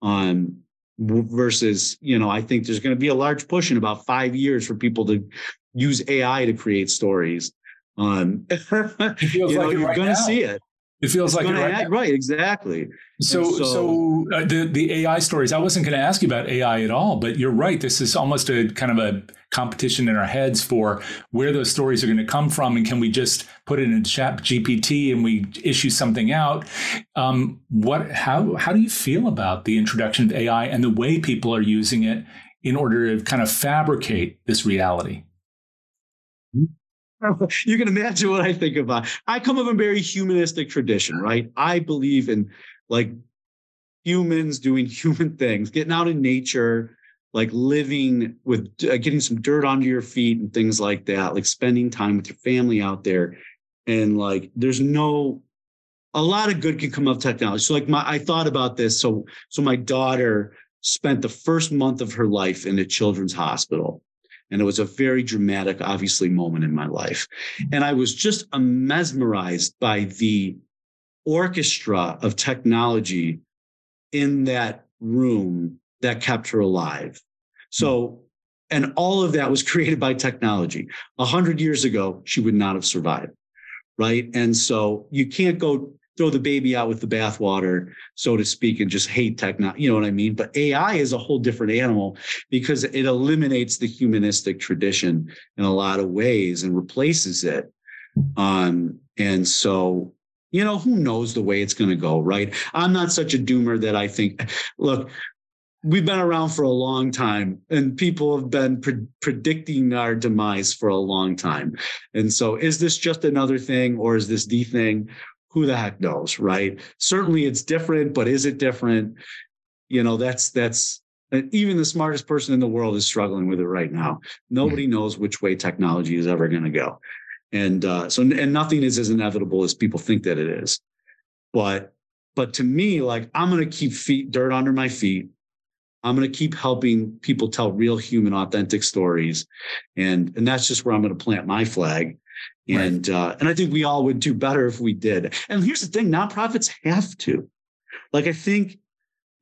Um, versus, you know, I think there's going to be a large push in about five years for people to use AI to create stories. Um, you know, you're right going to see it. It feels it's like right, act, right, exactly. So, so, so uh, the the AI stories. I wasn't going to ask you about AI at all, but you're right. This is almost a kind of a competition in our heads for where those stories are going to come from, and can we just put it in ChatGPT and we issue something out? Um, what? How? How do you feel about the introduction of AI and the way people are using it in order to kind of fabricate this reality? You can imagine what I think about. I come of a very humanistic tradition, right? I believe in like humans doing human things, getting out in nature, like living with uh, getting some dirt onto your feet and things like that, like spending time with your family out there. And like, there's no, a lot of good can come of technology. So like my, I thought about this. So, so my daughter spent the first month of her life in a children's hospital and it was a very dramatic, obviously, moment in my life. And I was just mesmerized by the orchestra of technology in that room that kept her alive. So, and all of that was created by technology. A hundred years ago, she would not have survived. Right. And so you can't go throw the baby out with the bathwater, so to speak, and just hate technology. You know what I mean? But AI is a whole different animal because it eliminates the humanistic tradition in a lot of ways and replaces it. Um, and so, you know, who knows the way it's going to go, right? I'm not such a doomer that I think, look, we've been around for a long time and people have been pre- predicting our demise for a long time. And so is this just another thing or is this the thing who the heck knows, right? Certainly it's different, but is it different? You know, that's that's even the smartest person in the world is struggling with it right now. Nobody mm-hmm. knows which way technology is ever going to go. And uh, so and nothing is as inevitable as people think that it is. But but to me, like I'm going to keep feet dirt under my feet. I'm going to keep helping people tell real human authentic stories. And and that's just where I'm going to plant my flag and uh, and I think we all would do better if we did. And here's the thing: nonprofits have to. Like I think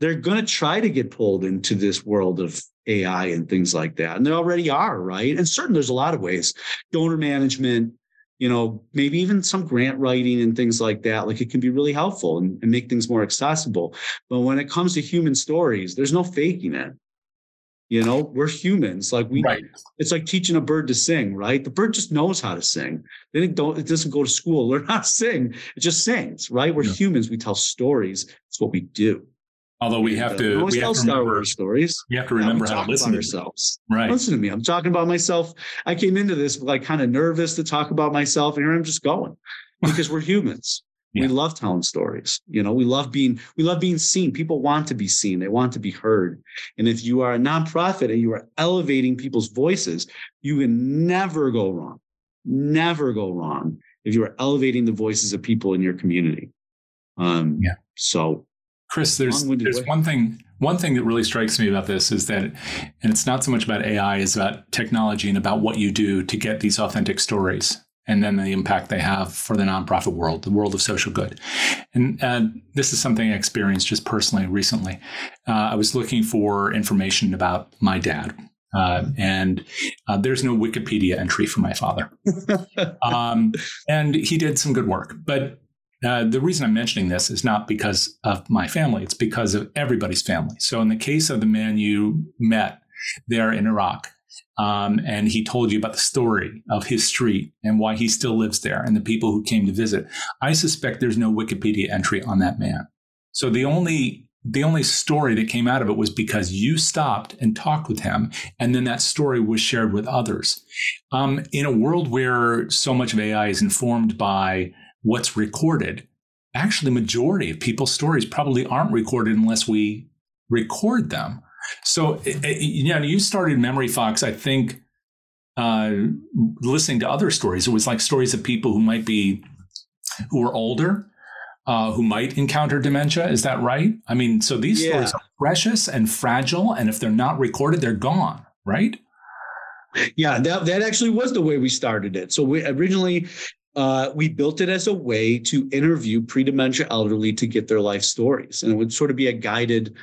they're going to try to get pulled into this world of AI and things like that, and they already are, right? And certain there's a lot of ways: donor management, you know, maybe even some grant writing and things like that. Like it can be really helpful and, and make things more accessible. But when it comes to human stories, there's no faking it. You know, we're humans. Like we, right. it's like teaching a bird to sing, right? The bird just knows how to sing. They don't. It doesn't go to school, learn how to sing. It just sings, right? We're yeah. humans. We tell stories. It's what we do. Although we have to, we have to Star Wars stories. We have to remember how to listen to ourselves. Right. Listen to me. I'm talking about myself. I came into this like kind of nervous to talk about myself, and here I'm just going because we're humans. Yeah. We love telling stories. You know, we love being we love being seen. People want to be seen. They want to be heard. And if you are a nonprofit and you are elevating people's voices, you can never go wrong. Never go wrong if you are elevating the voices of people in your community. Um, yeah. So, Chris, there's there's one thing one thing that really strikes me about this is that, and it's not so much about AI, is about technology and about what you do to get these authentic stories and then the impact they have for the nonprofit world, the world of social good. And uh, this is something I experienced just personally recently. Uh, I was looking for information about my dad. Uh, and uh, there's no Wikipedia entry for my father. um, and he did some good work. But uh, the reason I'm mentioning this is not because of my family, it's because of everybody's family. So, in the case of the man you met there in Iraq, um, and he told you about the story of his street and why he still lives there and the people who came to visit. I suspect there's no Wikipedia entry on that man. So the only the only story that came out of it was because you stopped and talked with him, and then that story was shared with others. Um, in a world where so much of AI is informed by what's recorded, actually, majority of people's stories probably aren't recorded unless we record them. So, eh, eh, you know, you started MemoryFox, I think, uh, listening to other stories. It was like stories of people who might be, who are older, uh, who might encounter dementia. Is that right? I mean, so these yeah. stories are precious and fragile. And if they're not recorded, they're gone, right? Yeah, that, that actually was the way we started it. So we originally uh, we built it as a way to interview pre-dementia elderly to get their life stories, and it would sort of be a guided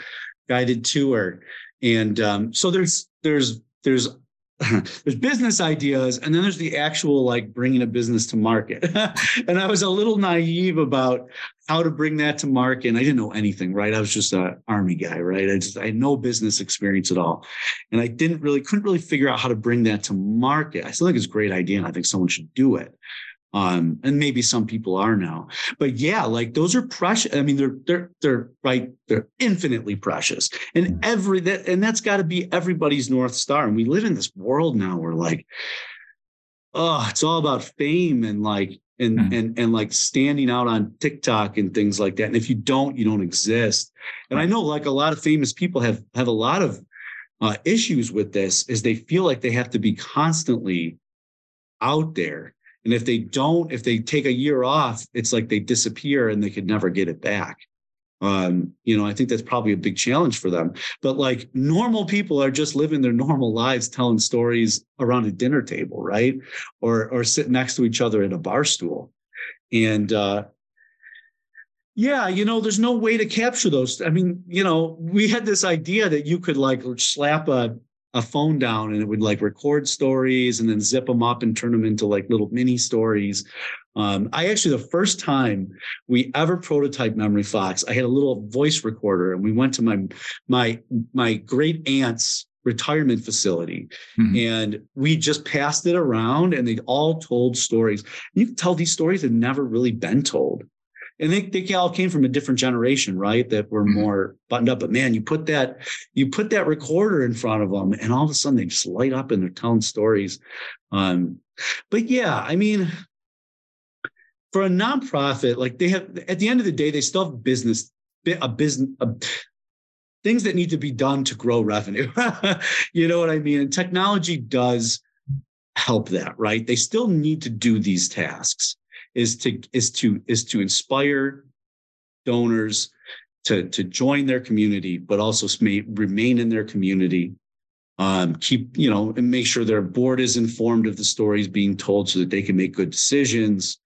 guided tour. And um, so there's there's there's there's business ideas and then there's the actual like bringing a business to market. And i was a little naive about how to bring that to market and i didn't know anything right? I was just an army guy right? I just i had no business experience at all. And i didn't really couldn't really figure out how to bring that to market. I still think it's a great idea and i think someone should do it um, and maybe some people are now. But yeah, like those are precious. I mean, they're they're they're right. They're infinitely precious, and every that and that's got to be everybody's north star. And we live in this world now where like, oh, it's all about fame and like and mm. and and like standing out on TikTok and things like that. And if you don't, you don't exist. And I know like a lot of famous people have have a lot of uh, issues with this. Is they feel like they have to be constantly out there and if they don't, if they take a year off, it's like they disappear and they could never get it back. Um, you know, I think that's probably a big challenge for them. But like normal people are just living their normal lives, telling stories around a dinner table, right? Or or sitting next to each other at a bar stool. And uh yeah, you know, there's no way to capture those. I mean, you know, we had this idea that you could like slap a a phone down and it would like record stories and then zip them up and turn them into like little mini stories. Um, I actually, the first time we ever prototyped MemoryFox, I had a little voice recorder and we went to my, my, my great aunt's retirement facility mm-hmm. and we just passed it around and they all told stories. You can tell these stories had never really been told and they, they all came from a different generation, right? That were mm-hmm. more buttoned up. But man, you put that you put that recorder in front of them, and all of a sudden they just light up and they're telling stories. Um, but yeah, I mean, for a nonprofit, like they have at the end of the day, they still have business, a business. A, things that need to be done to grow revenue. you know what I mean? And technology does help that, right? They still need to do these tasks is to is to is to inspire donors to to join their community, but also remain in their community. Um, keep you know and make sure their board is informed of the stories being told so that they can make good decisions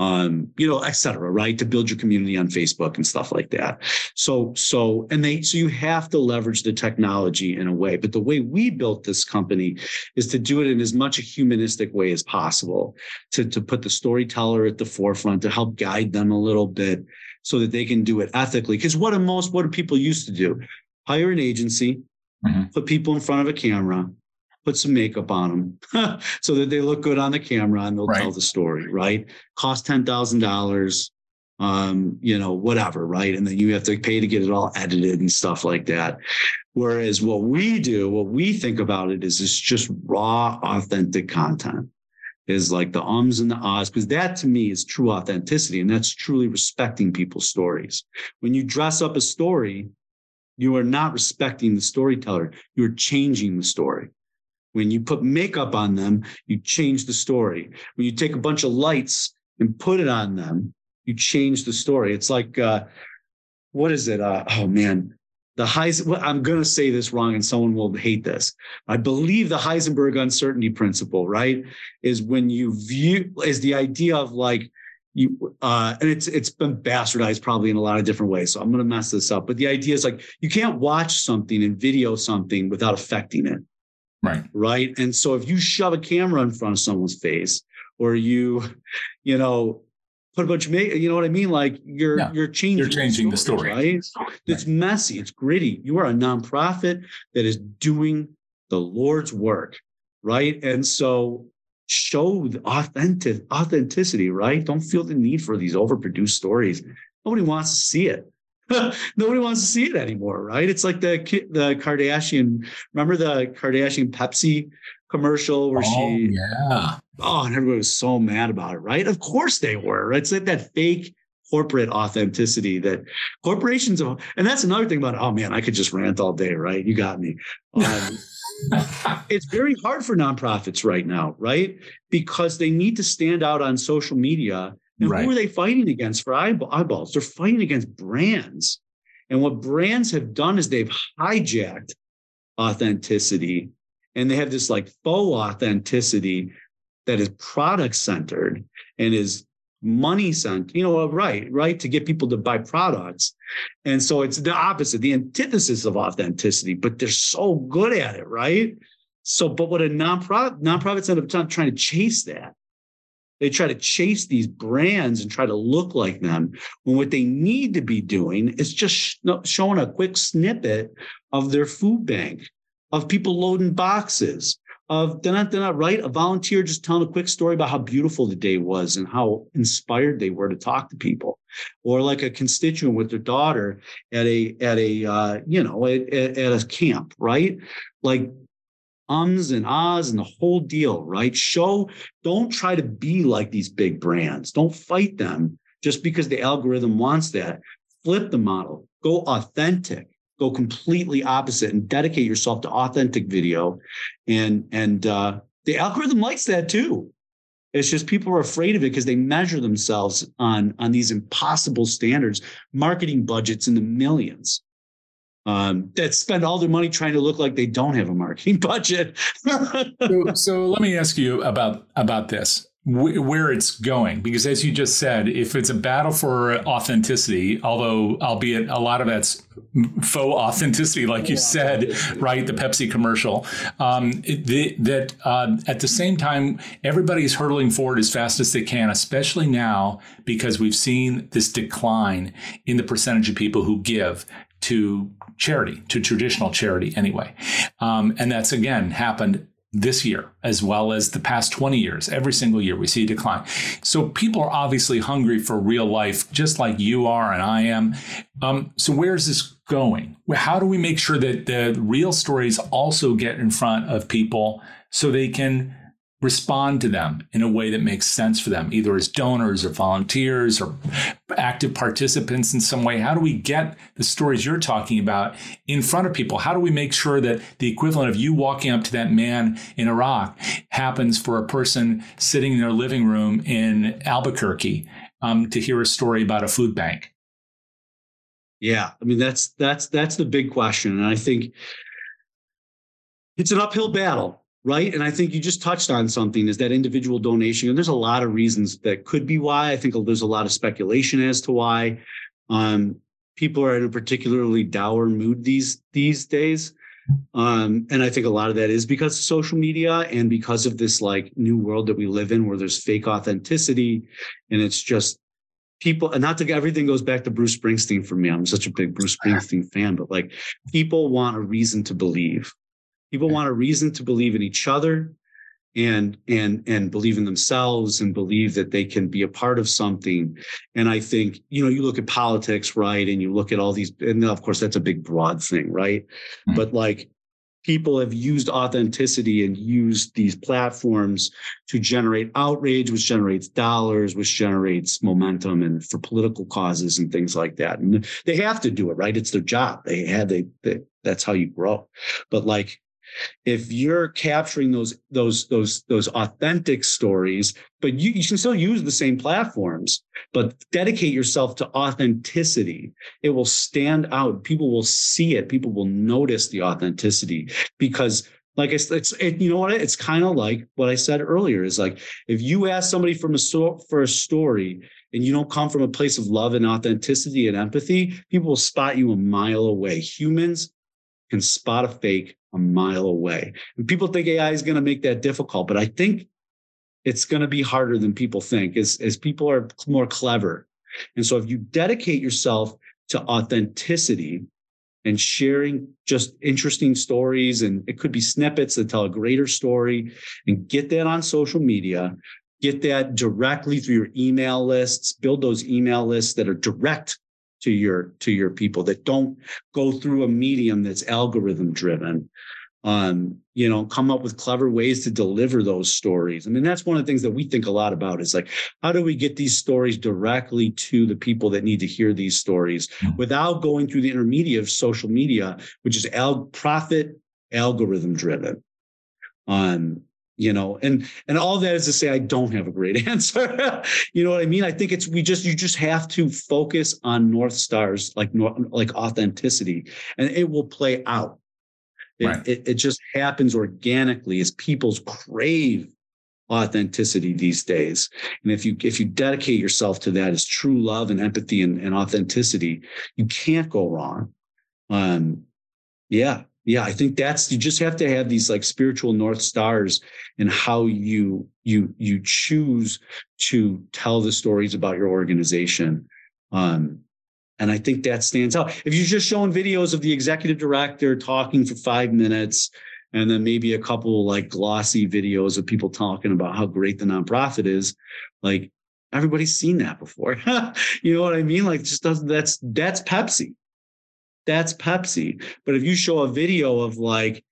um, you know, et cetera, right? To build your community on Facebook and stuff like that. So, so, and they, so you have to leverage the technology in a way, but the way we built this company is to do it in as much a humanistic way as possible, to, to put the storyteller at the forefront, to help guide them a little bit so that they can do it ethically. Because what are most, what do people used to do? Hire an agency, mm-hmm. put people in front of a camera, put some makeup on them so that they look good on the camera and they'll right. tell the story, right? Cost ten thousand dollars, um, you know, whatever, right? And then you have to pay to get it all edited and stuff like that. Whereas what we do, what we think about it is it's just raw, authentic content. Is like the ums and the ahs, because that to me is true authenticity, and that's truly respecting people's stories. When you dress up a story, you are not respecting the storyteller. You're changing the story. When you put makeup on them, you change the story. When you take a bunch of lights and put it on them, you change the story. It's like, uh, what is it? Uh, oh man, the Heis. Well, I'm going to say this wrong, and someone will hate this. I believe the Heisenberg uncertainty principle, right, is when you view is the idea of like you uh and it's it's been bastardized probably in a lot of different ways so i'm going to mess this up but the idea is like you can't watch something and video something without affecting it Right. Right. And so if you shove a camera in front of someone's face or you, you know, put a bunch of you know what I mean? Like you're yeah. you're changing you're changing the story, the story right? It's messy, it's gritty. You are a nonprofit that is doing the Lord's work, right? And so show the authentic authenticity, right? Don't feel the need for these overproduced stories. Nobody wants to see it. Nobody wants to see it anymore, right? It's like the the Kardashian. Remember the Kardashian Pepsi commercial where oh, she? Yeah. Oh, and everybody was so mad about it, right? Of course they were. Right? It's like that fake corporate authenticity that corporations and that's another thing about oh man i could just rant all day right you got me um, it's very hard for nonprofits right now right because they need to stand out on social media and right. who are they fighting against for eyeballs? They're fighting against brands. And what brands have done is they've hijacked authenticity and they have this like faux authenticity that is product centered and is money centered, you know, right, right, to get people to buy products. And so it's the opposite, the antithesis of authenticity, but they're so good at it, right? So, but what a nonprofit nonprofits end up trying to chase that. They try to chase these brands and try to look like them when what they need to be doing is just showing a quick snippet of their food bank, of people loading boxes, of they're not right. A volunteer just telling a quick story about how beautiful the day was and how inspired they were to talk to people, or like a constituent with their daughter at a at a uh, you know at, at a camp, right? Like ums and ahs and the whole deal, right? Show, don't try to be like these big brands. Don't fight them just because the algorithm wants that. Flip the model, go authentic, go completely opposite and dedicate yourself to authentic video. And, and uh, the algorithm likes that too. It's just people are afraid of it because they measure themselves on, on these impossible standards, marketing budgets in the millions um, that spend all their money trying to look like they don't have a marketing budget. so, so, let me ask you about about this where it's going because as you just said if it's a battle for authenticity although albeit a lot of that's faux authenticity like you said right the pepsi commercial um, the, that uh, at the same time everybody's hurtling forward as fast as they can especially now because we've seen this decline in the percentage of people who give to charity, to traditional charity anyway. Um, and that's again happened this year as well as the past 20 years. Every single year we see a decline. So people are obviously hungry for real life, just like you are and I am. Um, so where's this going? How do we make sure that the real stories also get in front of people so they can respond to them in a way that makes sense for them, either as donors or volunteers or active participants in some way? How do we get the stories you're talking about in front of people? How do we make sure that the equivalent of you walking up to that man in Iraq happens for a person sitting in their living room in Albuquerque um, to hear a story about a food bank? Yeah, I mean that's that's that's the big question, and I think it's an uphill battle right and i think you just touched on something is that individual donation and there's a lot of reasons that could be why i think there's a lot of speculation as to why um, people are in a particularly dour mood these these days um, and i think a lot of that is because of social media and because of this like new world that we live in where there's fake authenticity and it's just people, and not to everything goes back to Bruce Springsteen for me. I'm such a big Bruce Springsteen fan, but like people want a reason to believe. People want a reason to believe in each other and and and believe in themselves and believe that they can be a part of something. And i think you know you look at politics right and you look at all these and of course that's a big broad thing right? Mm-hmm. but like people have used authenticity and used these platforms to generate outrage which generates dollars which generates momentum and for political causes and things like that. And they have to do it right? It's their job. They had they, they that's how you grow. But like if you're capturing those those those those authentic stories but you, you can still use the same platforms but dedicate yourself to authenticity. It will stand out. People will see it. People will notice the authenticity because like it's, it's it, you know what? It's kind of like what i said earlier is like if you ask somebody from a so, for a story and you don't come from a place of love and authenticity and empathy people will spot you a mile away. Humans can spot a fake a mile away. And people think AI is going to make that difficult, but I think it's going to be harder than people think as, as people are more clever. And so if you dedicate yourself to authenticity and sharing just interesting stories, and it could be snippets that tell a greater story, and get that on social media, get that directly through your email lists, build those email lists that are direct to your to your people that don't go through a medium that's algorithm driven um, you know, come up with clever ways to deliver those stories. I mean, that's one of the things that we think a lot about is like, how do we get these stories directly to the people that need to hear these stories hmm. without going through the intermediate of social media, which is al- profit algorithm driven. Um, you know and and all that is to say i don't have a great answer. You know what i mean? I think it's we just you just have to focus on north stars like like authenticity and it will play out. It, right. it, it just happens organically as people's crave authenticity these days. And if you if you dedicate yourself to that as true love and empathy and, and authenticity you can't go wrong. Um yeah yeah i think that's you just have to have these like spiritual north stars and how you you you choose to tell the stories about your organization. Um and i think that stands out. If you're just showing videos of the executive director talking for five minutes and then maybe a couple like glossy videos of people talking about how great the nonprofit is like everybody's seen that before. You know what i mean? Like just doesn't that's that's pepsi that's Pepsi. But if you show a video of like,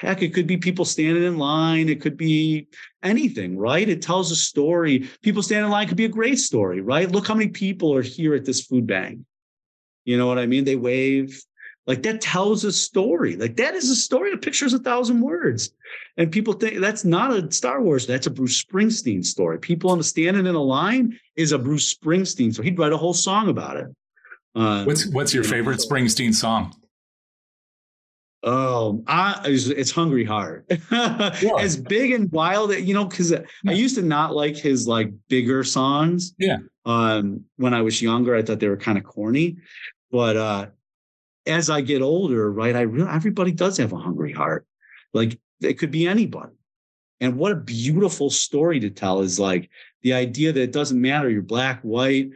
heck, it could be people standing in line, it could be anything, right? It tells a story. People standing in line could be a great story, right? Look how many people are here at this food bank. You know what I mean? They wave. Like that tells a story. Like that is a story. A picture is a thousand words. And people think that's not a Star Wars. That's a Bruce Springsteen story. People on the standing in a line is a Bruce Springsteen. So he'd write a whole song about it. Uh, what's what's your favorite know, Springsteen song? Oh, I, it's, it's Hungry Heart. As big and wild, you know, because yeah. I used to not like his like bigger songs. Yeah. Um, when I was younger, I thought they were kind of corny, but uh, as I get older, right, I real everybody does have a hungry heart. Like it could be anybody. And what a beautiful story to tell is like the idea that it doesn't matter you're black, white,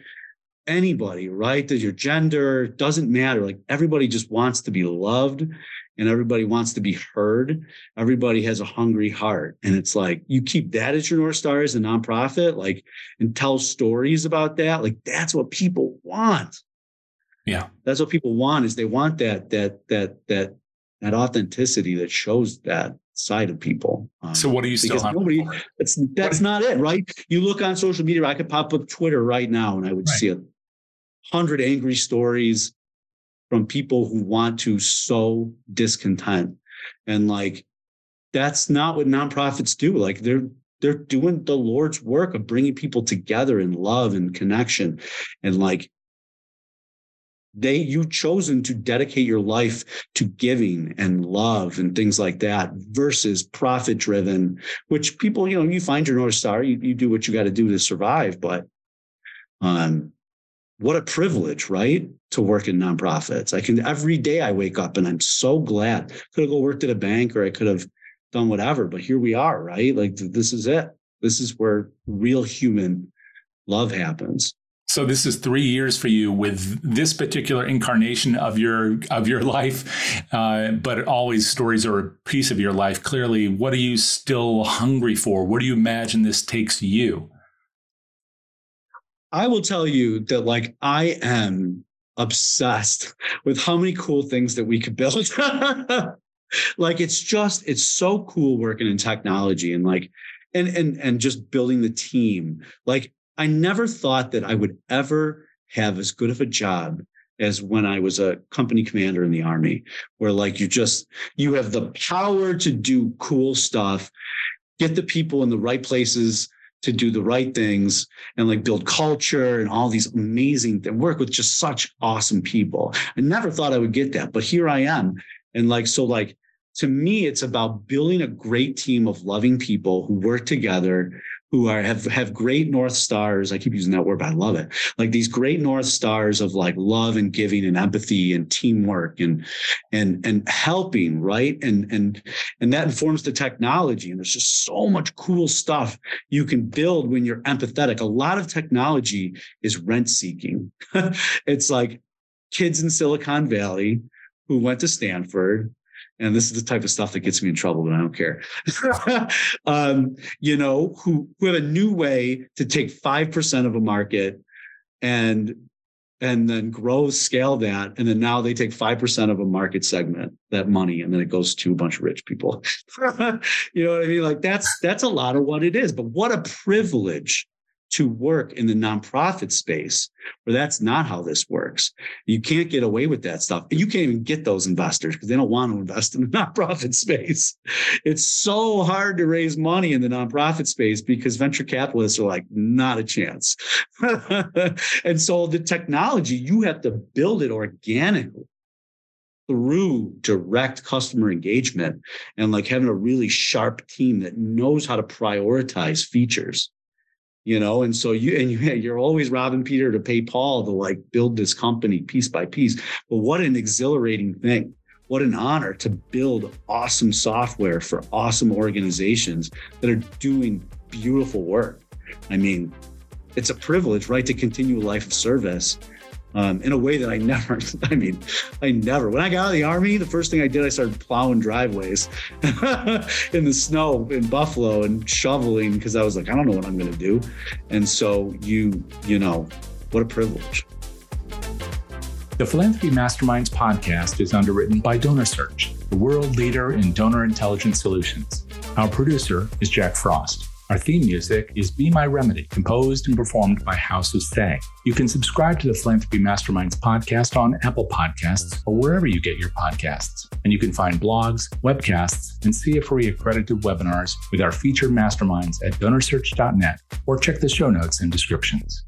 anybody, right? Does your gender doesn't matter. Like everybody just wants to be loved and everybody wants to be heard. Everybody has a hungry heart. And it's like you keep that as your North Star as a nonprofit, like and tell stories about that. Like that's what people want. Yeah. That's what people want is they want that that that that that authenticity that shows that side of people. Um, so what do you still have? Nobody, that's that's not it, right? You look on social media. I could pop up Twitter right now, and I would right. see a hundred angry stories from people who want to sow discontent, and like that's not what nonprofits do. Like they're they're doing the Lord's work of bringing people together in love and connection, and like they you've chosen to dedicate your life to giving and love and things like that versus profit driven which people you know you find your north star you, you do what you got to do to survive but um what a privilege right to work in nonprofits. I can every day i wake up and i'm so glad. Could have go worked at a bank or i could have done whatever but here we are right? Like this is it. This is where real human love happens So this is three years for you with this particular incarnation of your of your life, uh, but always stories are a piece of your life. Clearly, what are you still hungry for? What do you imagine this takes you? I will tell you that, like, I am obsessed with how many cool things that we could build. like, it's just it's so cool working in technology and like, and and and just building the team. Like I never thought that I would ever have as good of a job as when I was a company commander in the army, where like you just you have the power to do cool stuff, get the people in the right places to do the right things and like build culture and all these amazing things, work with just such awesome people. I never thought I would get that, but here I am. And like, so like to me, it's about building a great team of loving people who work together, who are have have great north stars. I keep using that word, but I love it. Like these great north stars of like love and giving and empathy and teamwork and and and helping, right? And and and that informs the technology. And there's just so much cool stuff you can build when you're empathetic. A lot of technology is rent seeking. it's like kids in Silicon Valley who went to Stanford and this is the type of stuff that gets me in trouble, but I don't care. um, you know, who who have a new way to take five percent of a market and and then grow, scale that, and then now they take five percent of a market segment, that money, and then it goes to a bunch of rich people. you know what I mean? Like that's that's a lot of what it is. But what a privilege to work in the nonprofit space where that's not how this works. You can't get away with that stuff. You can't even get those investors because they don't want to invest in the nonprofit space. It's so hard to raise money in the nonprofit space because venture capitalists are like, not a chance. and so the technology, you have to build it organically through direct customer engagement and like having a really sharp team that knows how to prioritize features you know and so you and you, you're always robbing peter to pay paul to like build this company piece by piece. But what an exhilarating thing. What an honor to build awesome software for awesome organizations that are doing beautiful work. I mean it's a privilege right to continue a life of service um, in a way that I never, I mean, I never, when I got out of the army, the first thing I did, I started plowing driveways in the snow in Buffalo and shoveling because I was like, I don't know what I'm going to do. And so you, you know, what a privilege. The Philanthropy Masterminds podcast is underwritten by DonorSearch, the world leader in donor intelligence solutions. Our producer is Jack Frost. Our theme music is Be My Remedy, composed and performed by House of Stay. You can subscribe to the Philanthropy Masterminds podcast on Apple Podcasts or wherever you get your podcasts. And you can find blogs, webcasts, and CFRE accredited webinars with our featured masterminds at donorsearch.net or check the show notes and descriptions.